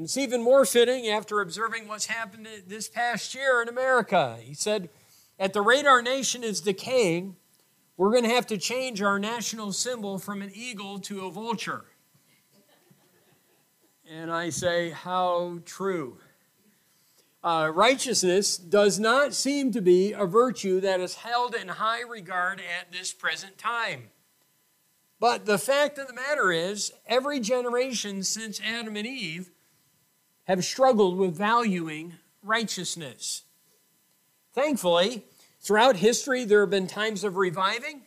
And it's even more fitting after observing what's happened this past year in America. He said, At the rate our nation is decaying, we're going to have to change our national symbol from an eagle to a vulture. And I say, How true. Uh, righteousness does not seem to be a virtue that is held in high regard at this present time. But the fact of the matter is, every generation since Adam and Eve have struggled with valuing righteousness. Thankfully, throughout history, there have been times of reviving.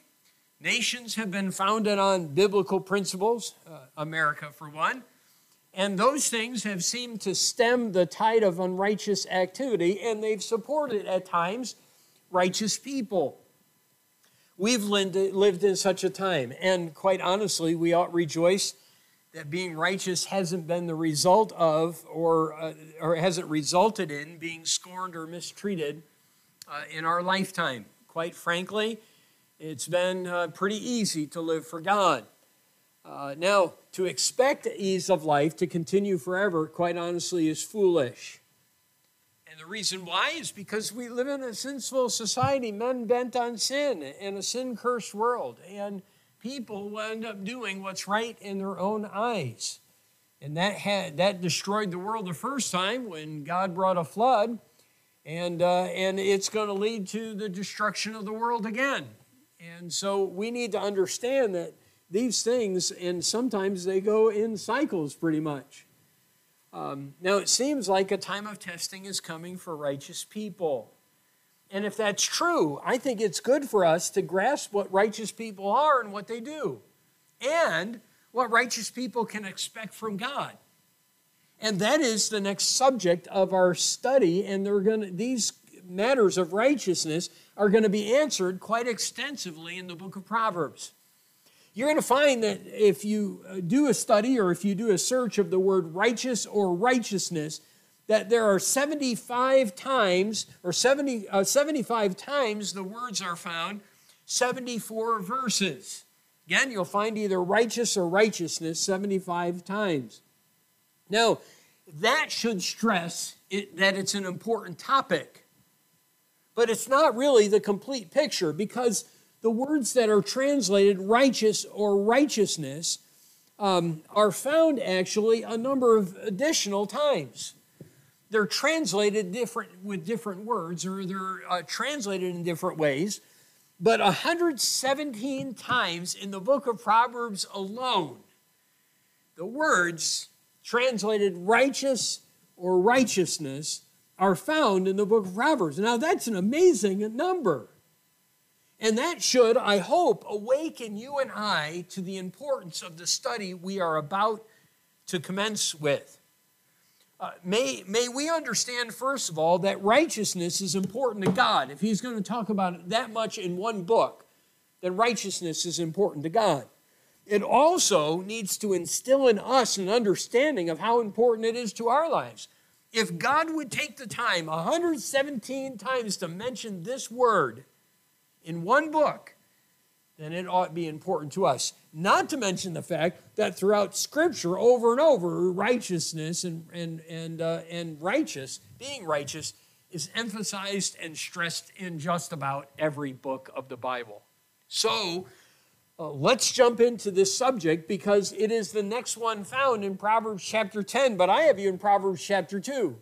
Nations have been founded on biblical principles, uh, America for one. And those things have seemed to stem the tide of unrighteous activity, and they've supported at times righteous people. We've lived in such a time, and quite honestly, we ought to rejoice that being righteous hasn't been the result of or, uh, or hasn't resulted in being scorned or mistreated uh, in our lifetime. Quite frankly, it's been uh, pretty easy to live for God. Uh, now, to expect ease of life to continue forever, quite honestly, is foolish. And the reason why is because we live in a sinful society, men bent on sin, in a sin cursed world. And people will end up doing what's right in their own eyes. And that, had, that destroyed the world the first time when God brought a flood, and, uh, and it's going to lead to the destruction of the world again. And so we need to understand that these things, and sometimes they go in cycles pretty much. Um, now, it seems like a time of testing is coming for righteous people. And if that's true, I think it's good for us to grasp what righteous people are and what they do, and what righteous people can expect from God. And that is the next subject of our study, and going to, these matters of righteousness are going to be answered quite extensively in the book of Proverbs. You're going to find that if you uh, do a study or if you do a search of the word righteous or righteousness, that there are 75 times, or 70, uh, 75 times the words are found, 74 verses. Again, you'll find either righteous or righteousness 75 times. Now, that should stress it, that it's an important topic. But it's not really the complete picture because the words that are translated righteous or righteousness um, are found actually a number of additional times they're translated different with different words or they're uh, translated in different ways but 117 times in the book of proverbs alone the words translated righteous or righteousness are found in the book of proverbs. Now that's an amazing number. And that should i hope awaken you and i to the importance of the study we are about to commence with uh, may, may we understand, first of all, that righteousness is important to God. If He's going to talk about it that much in one book, then righteousness is important to God. It also needs to instill in us an understanding of how important it is to our lives. If God would take the time 117 times to mention this word in one book, then it ought to be important to us. Not to mention the fact that throughout Scripture, over and over, righteousness and, and, and, uh, and righteous, being righteous, is emphasized and stressed in just about every book of the Bible. So, uh, let's jump into this subject because it is the next one found in Proverbs chapter 10, but I have you in Proverbs chapter 2.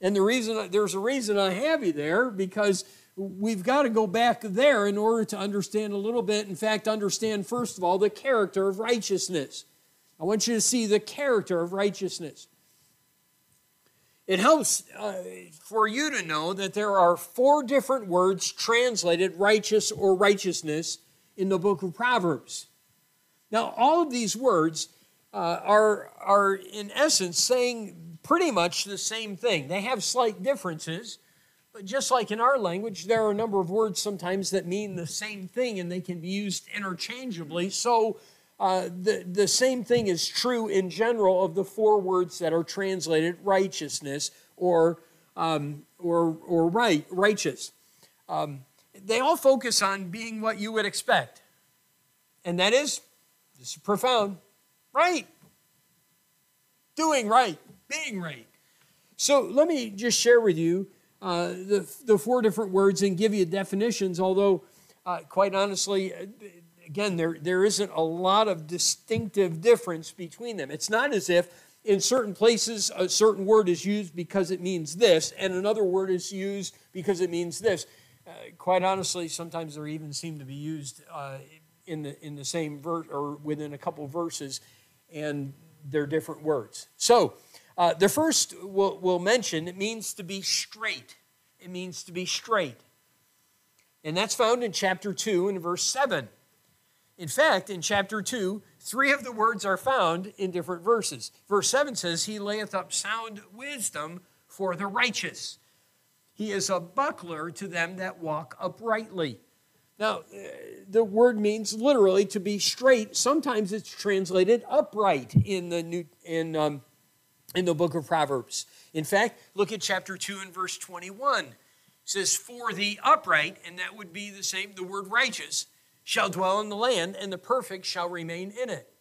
And the reason there's a reason I have you there because we've got to go back there in order to understand a little bit. In fact, understand, first of all, the character of righteousness. I want you to see the character of righteousness. It helps uh, for you to know that there are four different words translated righteous or righteousness in the book of Proverbs. Now, all of these words uh, are, are, in essence, saying pretty much the same thing. They have slight differences, but just like in our language, there are a number of words sometimes that mean the same thing and they can be used interchangeably. So uh, the, the same thing is true in general of the four words that are translated righteousness or, um, or, or right, righteous. Um, they all focus on being what you would expect. And that is, this is profound, right. Doing right, being right. So let me just share with you uh, the, the four different words and give you definitions, although, uh, quite honestly, uh, again, there, there isn't a lot of distinctive difference between them. It's not as if in certain places a certain word is used because it means this, and another word is used because it means this. Uh, quite honestly, sometimes they even seem to be used uh, in the in the same verse or within a couple verses, and they're different words. So, uh, the first we'll, we'll mention it means to be straight. It means to be straight, and that's found in chapter two and verse seven. In fact, in chapter 2, three of the words are found in different verses. Verse 7 says, He layeth up sound wisdom for the righteous. He is a buckler to them that walk uprightly. Now, uh, the word means literally to be straight. Sometimes it's translated upright in the new in um, in the book of Proverbs. In fact, look at chapter two and verse twenty-one. It says, "For the upright," and that would be the same. The word righteous shall dwell in the land, and the perfect shall remain in it.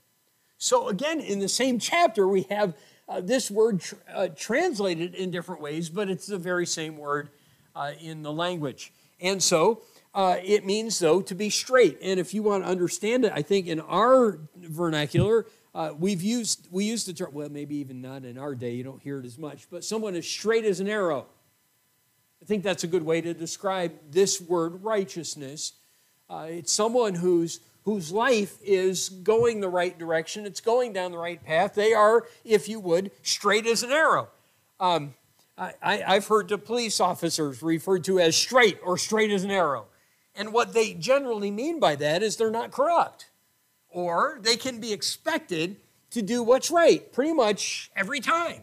So again, in the same chapter, we have uh, this word tr- uh, translated in different ways, but it's the very same word uh, in the language. And so uh, it means, though, to be straight. And if you want to understand it, I think in our vernacular, uh, we've used we use the term. Well, maybe even not in our day. You don't hear it as much. But someone as straight as an arrow. I think that's a good way to describe this word righteousness. Uh, it's someone who's whose life is going the right direction, it's going down the right path. They are, if you would, straight as an arrow. Um, I, have heard the police officers referred to as straight or straight as an arrow. And what they generally mean by that is they're not corrupt, or they can be expected to do what's right pretty much every time.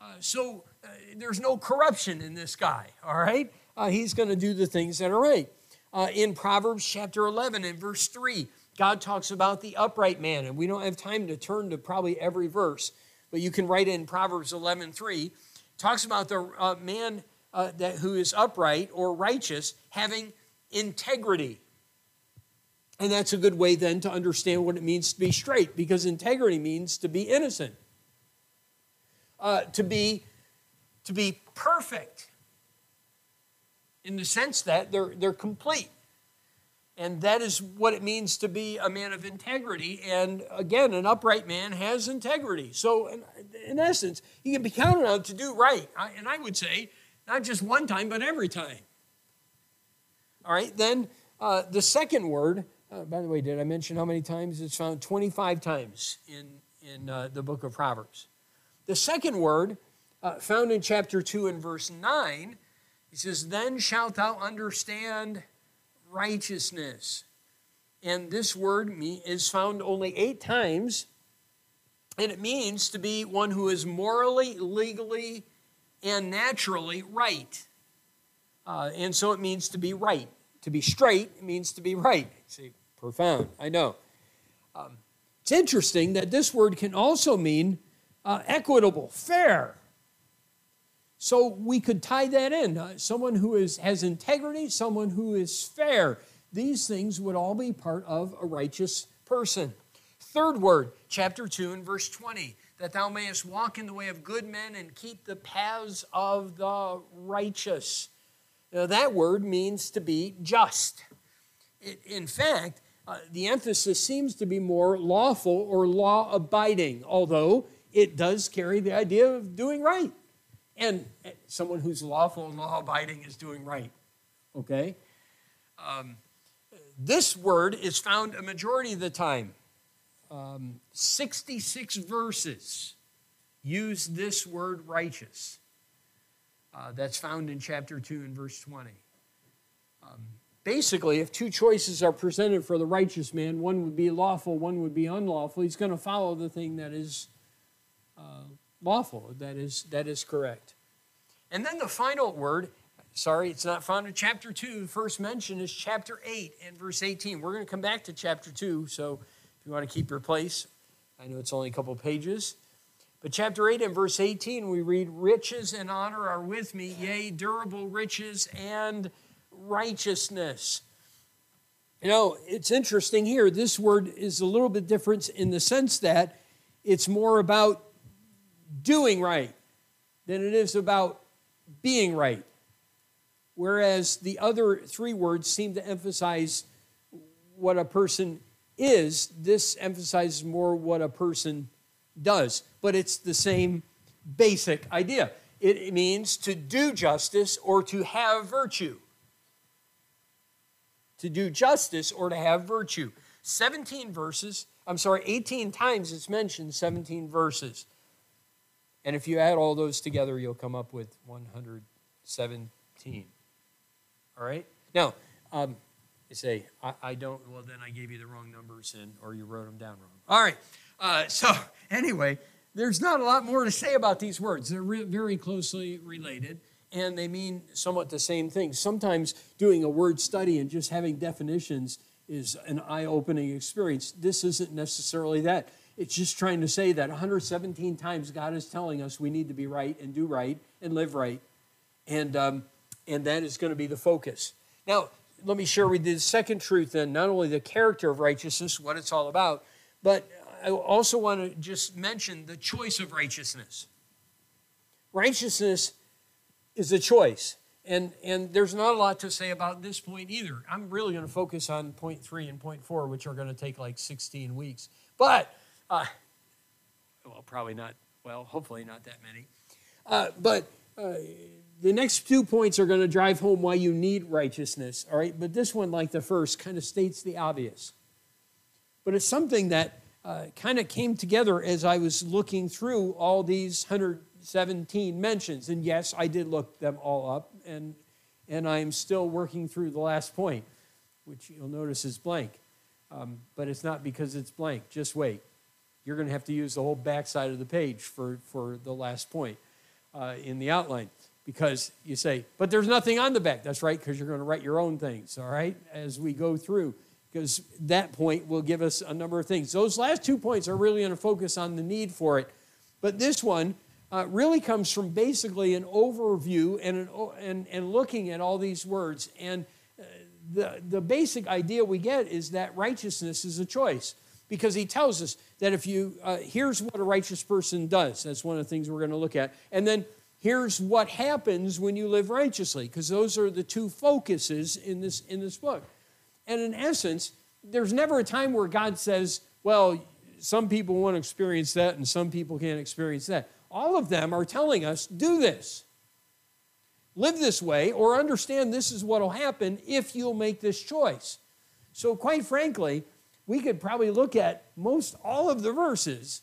Uh, so uh, there's no corruption in this guy, all right? Uh, he's going to do the things that are right uh, in Proverbs chapter 11 and verse 3. God talks about the upright man, and we don't have time to turn to probably every verse, but you can write in Proverbs 11 3. Talks about the uh, man uh, that, who is upright or righteous having integrity. And that's a good way then to understand what it means to be straight, because integrity means to be innocent, uh, to be to be perfect, in the sense that they're, they're complete. And that is what it means to be a man of integrity. And again, an upright man has integrity. So, in, in essence, he can be counted on to do right. And I would say, not just one time, but every time. All right, then uh, the second word, uh, by the way, did I mention how many times it's found? 25 times in, in uh, the book of Proverbs. The second word, uh, found in chapter 2 and verse 9, he says, Then shalt thou understand righteousness. And this word is found only eight times, and it means to be one who is morally, legally, and naturally right. Uh, and so it means to be right. To be straight means to be right. See, profound, I know. Um, it's interesting that this word can also mean uh, equitable, fair. So we could tie that in. Uh, someone who is, has integrity, someone who is fair. These things would all be part of a righteous person. Third word, chapter 2 and verse 20 that thou mayest walk in the way of good men and keep the paths of the righteous. Now, that word means to be just. In fact, uh, the emphasis seems to be more lawful or law abiding, although it does carry the idea of doing right. And someone who's lawful and law abiding is doing right. Okay? Um, this word is found a majority of the time. Um, 66 verses use this word righteous. Uh, that's found in chapter 2 and verse 20. Um, basically, if two choices are presented for the righteous man, one would be lawful, one would be unlawful, he's going to follow the thing that is uh, lawful, that is, that is correct. And then the final word, sorry, it's not found in chapter 2. The first mention is chapter 8 and verse 18. We're going to come back to chapter 2, so if you want to keep your place, I know it's only a couple pages. But chapter 8 and verse 18, we read, Riches and honor are with me, yea, durable riches and righteousness. You know, it's interesting here. This word is a little bit different in the sense that it's more about doing right. than it is about being right. Whereas the other three words seem to emphasize what a person is, this emphasizes more what a person does. But it's the same basic idea. It means to do justice or to have virtue. To do justice or to have virtue. 17 verses, I'm sorry, 18 times it's mentioned, 17 verses. And if you add all those together, you'll come up with 117. All right? Now, um, you say, I, I, don't, well, then I gave you the wrong numbers and, or you wrote them down wrong. All right. Uh, so, anyway, there's not a lot more to say about these words. They're re- very closely related and they mean somewhat the same thing. Sometimes doing a word study and just having definitions is an eye opening experience. This isn't necessarily that. It's just trying to say that 117 times God is telling us we need to be right and do right and live right. And, um, and that is going to be the focus. Now, let me share with you the second truth then, not only the character of righteousness, what it's all about, but I also want to just mention the choice of righteousness. Righteousness is a choice. And, and there's not a lot to say about this point either. I'm really going to focus on point three and point four, which are going to take like 16 weeks. But, uh, well, probably not, well, hopefully not that many. Uh, but uh, the next two points are going to drive home why you need righteousness, all right? But this one, like the first, kind of states the obvious. But it's something that uh, kind of came together as I was looking through all these 117 mentions. And yes, I did look them all up, and, and I'm still working through the last point, which you'll notice is blank. Um, but it's not because it's blank. Just wait. You're going to have to use the whole backside of the page for, for the last point uh, in the outline because you say, but there's nothing on the back. That's right, because you're going to write your own things, all right, as we go through, because that point will give us a number of things. Those last two points are really going to focus on the need for it. But this one uh, really comes from basically an overview and, an, and, and looking at all these words. And uh, the, the basic idea we get is that righteousness is a choice because he tells us that if you, uh, here's what a righteous person does. That's one of the things we're going to look at. And then here's what happens when you live righteously, because those are the two focuses in this, in this book. And in essence, there's never a time where God says, well, some people want to experience that and some people can't experience that. All of them are telling us, do this. Live this way, or understand this is what will happen if you'll make this choice. So, quite frankly, we could probably look at most all of the verses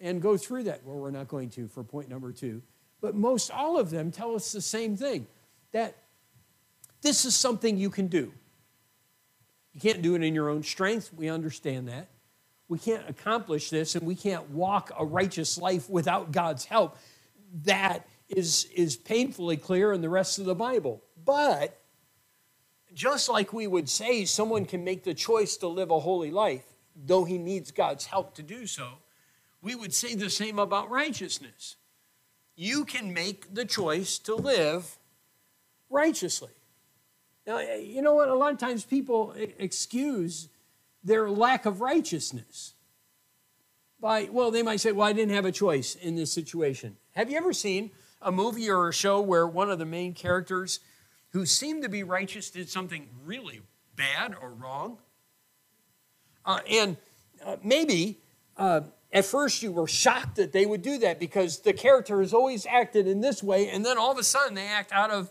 and go through that. Well, we're not going to for point number two. But most all of them tell us the same thing that this is something you can do. You can't do it in your own strength. We understand that. We can't accomplish this and we can't walk a righteous life without God's help. That is, is painfully clear in the rest of the Bible. But just like we would say someone can make the choice to live a holy life, though he needs God's help to do so, we would say the same about righteousness you can make the choice to live righteously. Now, you know what? A lot of times people excuse their lack of righteousness by, well, they might say, well, I didn't have a choice in this situation. Have you ever seen a movie or a show where one of the main characters who seemed to be righteous did something really bad or wrong? Uh, and uh, maybe uh, at first you were shocked that they would do that because the character has always acted in this way and then all of a sudden they act out of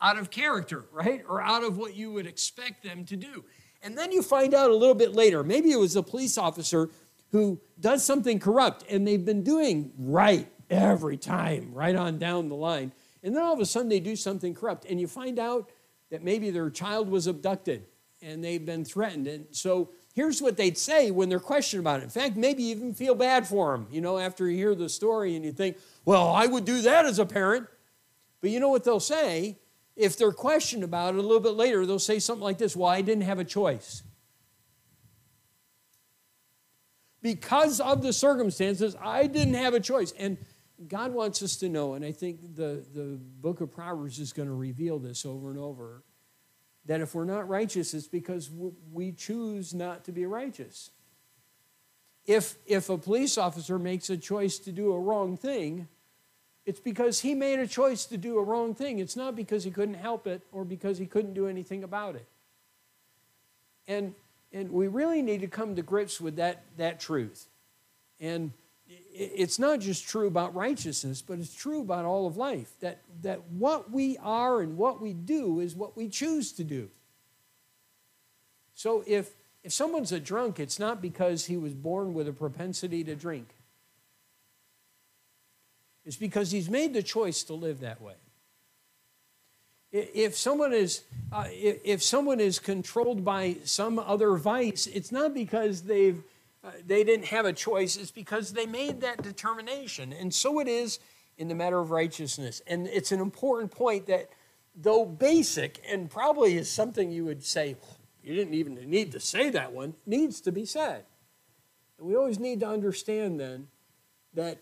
out of character right or out of what you would expect them to do and then you find out a little bit later maybe it was a police officer who does something corrupt and they've been doing right every time right on down the line and then all of a sudden they do something corrupt and you find out that maybe their child was abducted and they've been threatened and so here's what they'd say when they're questioned about it. In fact, maybe you even feel bad for them, you know, after you hear the story and you think, well, I would do that as a parent. But you know what they'll say? If they're questioned about it a little bit later, they'll say something like this Well, I didn't have a choice. Because of the circumstances, I didn't have a choice. And God wants us to know, and I think the, the book of Proverbs is going to reveal this over and over that if we're not righteous, it's because we choose not to be righteous. If, if a police officer makes a choice to do a wrong thing, it's because he made a choice to do a wrong thing. It's not because he couldn't help it or because he couldn't do anything about it. And, and we really need to come to grips with that, that truth. And it's not just true about righteousness, but it's true about all of life. That, that what we are and what we do is what we choose to do. So if, if someone's a drunk, it's not because he was born with a propensity to drink. It's because he's made the choice to live that way. If someone is, uh, if someone is controlled by some other vice, it's not because they've uh, they didn't have a choice, it's because they made that determination. And so it is in the matter of righteousness. And it's an important point that, though basic, and probably is something you would say, you didn't even need to say that one, needs to be said. We always need to understand then that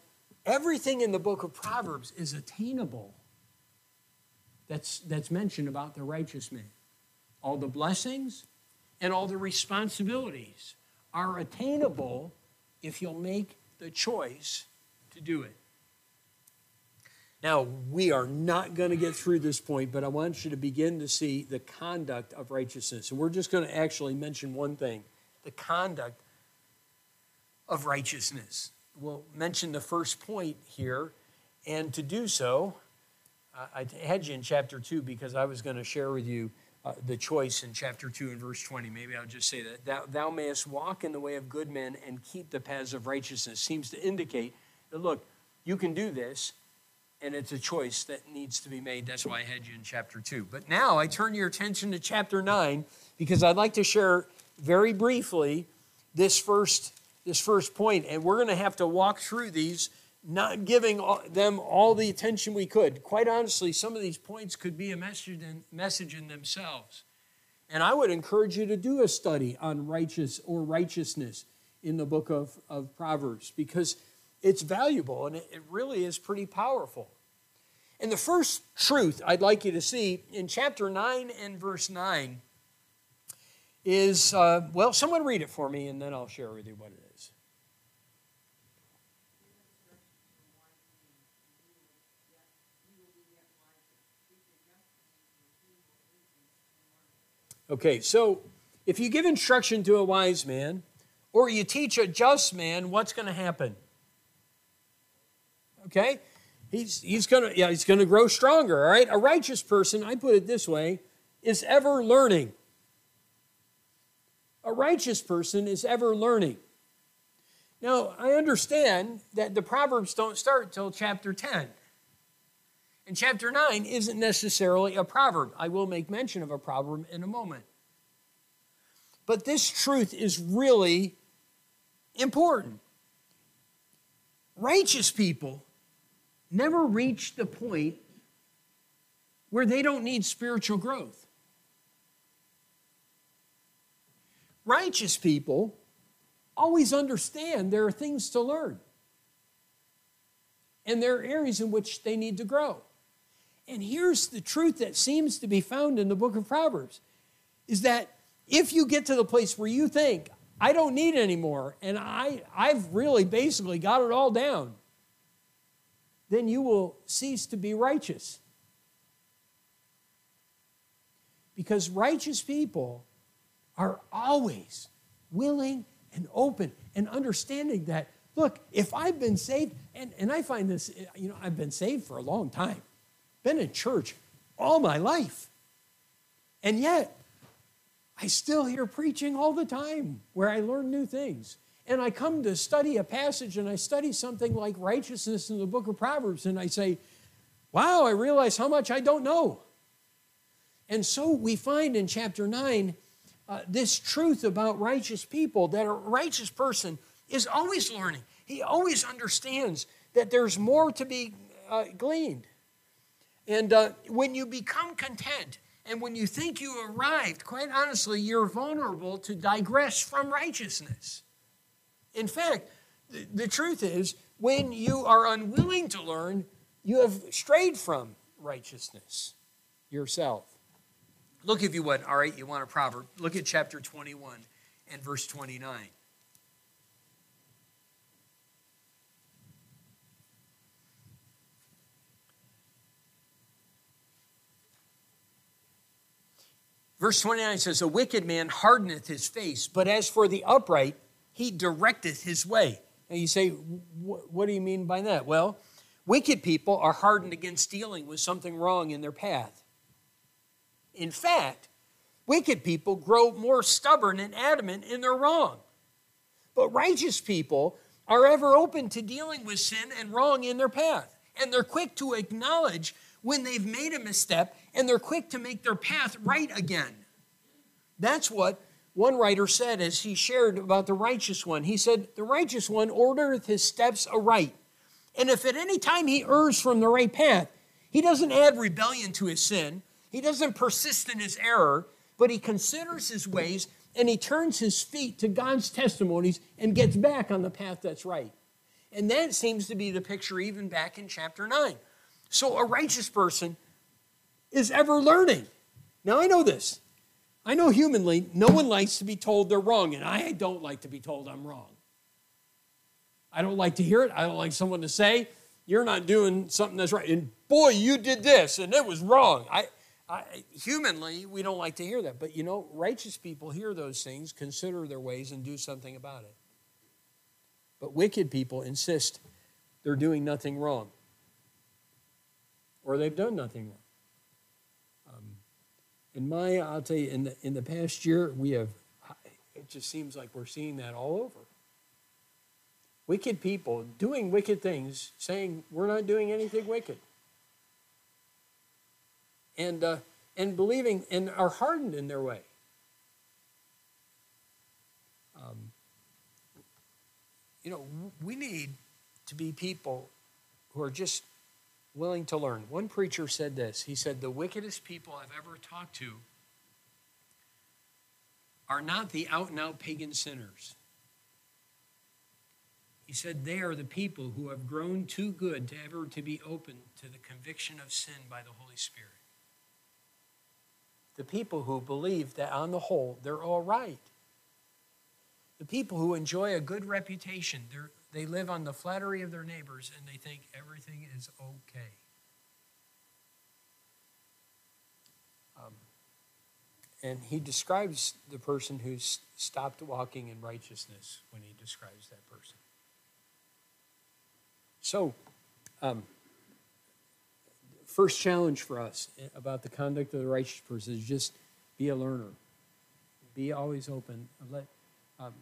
everything in the book of Proverbs is attainable that's, that's mentioned about the righteous man. All the blessings and all the responsibilities are attainable if you'll make the choice to do it. Now, we are not going to get through this point, but I want you to begin to see the conduct of righteousness. And we're just going to actually mention one thing the conduct of righteousness. We'll mention the first point here, and to do so, I had you in chapter 2 because I was going to share with you uh, the choice in chapter 2 and verse 20. Maybe I'll just say that. Thou, thou mayest walk in the way of good men and keep the paths of righteousness seems to indicate that, look, you can do this, and it's a choice that needs to be made. That's why I had you in chapter 2. But now I turn your attention to chapter 9 because I'd like to share very briefly this first, this first point, and we're going to have to walk through these not giving them all the attention we could. Quite honestly, some of these points could be a message in, message in themselves. And I would encourage you to do a study on righteous or righteousness in the book of, of Proverbs because it's valuable and it, it really is pretty powerful. And the first truth I'd like you to see in chapter 9 and verse 9 is uh, well, someone read it for me and then I'll share with you what it is. Okay, so if you give instruction to a wise man or you teach a just man, what's going to happen? Okay? He's, he's to yeah, he's to grow stronger, all right? A righteous person, I put it this way, is ever learning. A righteous person is ever learning. Now, I understand that the Proverbs don't start until chapter 10. And chapter 9 isn't necessarily a proverb. I will make mention of a proverb in a moment. But this truth is really important. Righteous people never reach the point where they don't need spiritual growth. Righteous people always understand there are things to learn, and there are areas in which they need to grow. And here's the truth that seems to be found in the book of Proverbs is that if you get to the place where you think, I don't need anymore, and I, I've really basically got it all down, then you will cease to be righteous. Because righteous people are always willing and open and understanding that, look, if I've been saved, and, and I find this, you know, I've been saved for a long time been in church all my life. And yet, I still hear preaching all the time where I learn new things. And I come to study a passage and I study something like righteousness in the book of Proverbs and I say, wow, I realize how much I don't know. And so we find in chapter 9 uh, this truth about righteous people that a righteous person is always learning. He always understands that there's more to be uh, gleaned. And uh, when you become content and when you think you arrived, quite honestly, you're vulnerable to digress from righteousness. In fact, the, the truth is, when you are unwilling to learn, you have strayed from righteousness yourself. Look, if you would, all right, you want a proverb. Look at chapter 21 and verse 29. Verse 29 says, A wicked man hardeneth his face, but as for the upright, he directeth his way. And you say, What do you mean by that? Well, wicked people are hardened against dealing with something wrong in their path. In fact, wicked people grow more stubborn and adamant in their wrong. But righteous people are ever open to dealing with sin and wrong in their path. And they're quick to acknowledge when they've made a misstep and they're quick to make their path right again. That's what one writer said as he shared about the righteous one. He said, The righteous one ordereth his steps aright. And if at any time he errs from the right path, he doesn't add rebellion to his sin, he doesn't persist in his error, but he considers his ways and he turns his feet to God's testimonies and gets back on the path that's right. And that seems to be the picture even back in chapter 9. So a righteous person is ever learning. Now I know this. I know humanly, no one likes to be told they're wrong, and I don't like to be told I'm wrong. I don't like to hear it. I don't like someone to say, You're not doing something that's right. And boy, you did this, and it was wrong. I, I, humanly, we don't like to hear that. But you know, righteous people hear those things, consider their ways, and do something about it. But wicked people insist they're doing nothing wrong or they've done nothing wrong. Um, in my, I'll tell you, in the, in the past year, we have, it just seems like we're seeing that all over. Wicked people doing wicked things, saying we're not doing anything wicked. And, uh, and believing and are hardened in their way. Um, you know, we need to be people who are just willing to learn. One preacher said this He said, The wickedest people I've ever talked to are not the out and out pagan sinners. He said, They are the people who have grown too good to ever to be open to the conviction of sin by the Holy Spirit. The people who believe that on the whole they're all right. The people who enjoy a good reputation, they're, live on the flattery of their neighbors and they think everything is okay. Um, and he describes the person who's stopped walking in righteousness when he describes that person. So, um, first challenge for us about the conduct of the righteous person is just be a learner. Be always open. Let um,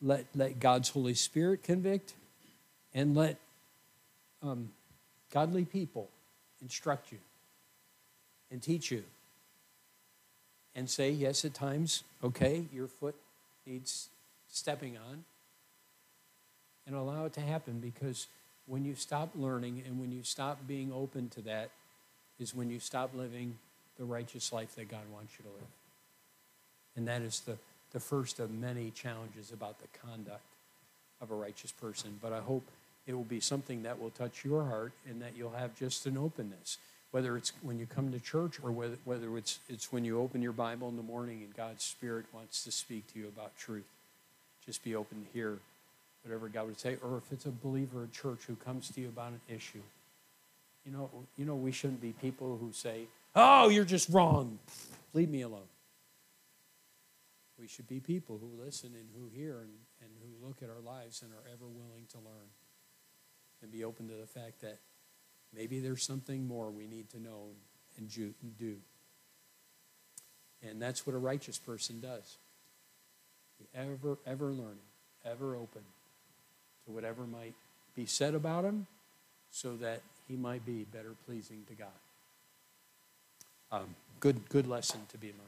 let, let God's Holy Spirit convict, and let um, godly people instruct you and teach you. And say, yes, at times, okay, your foot needs stepping on. And allow it to happen because when you stop learning and when you stop being open to that, is when you stop living the righteous life that God wants you to live. And that is the the first of many challenges about the conduct of a righteous person. But I hope it will be something that will touch your heart and that you'll have just an openness, whether it's when you come to church or whether, whether it's, it's when you open your Bible in the morning and God's Spirit wants to speak to you about truth. Just be open to hear whatever God would say, or if it's a believer at church who comes to you about an issue. You know, you know, we shouldn't be people who say, "Oh, you're just wrong. Leave me alone." We should be people who listen and who hear and, and who look at our lives and are ever willing to learn and be open to the fact that maybe there's something more we need to know and do. And that's what a righteous person does. Ever, ever learning, ever open to whatever might be said about him so that he might be better pleasing to God. Um, good, good lesson to be learned.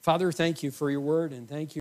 Father, thank you for your word and thank you.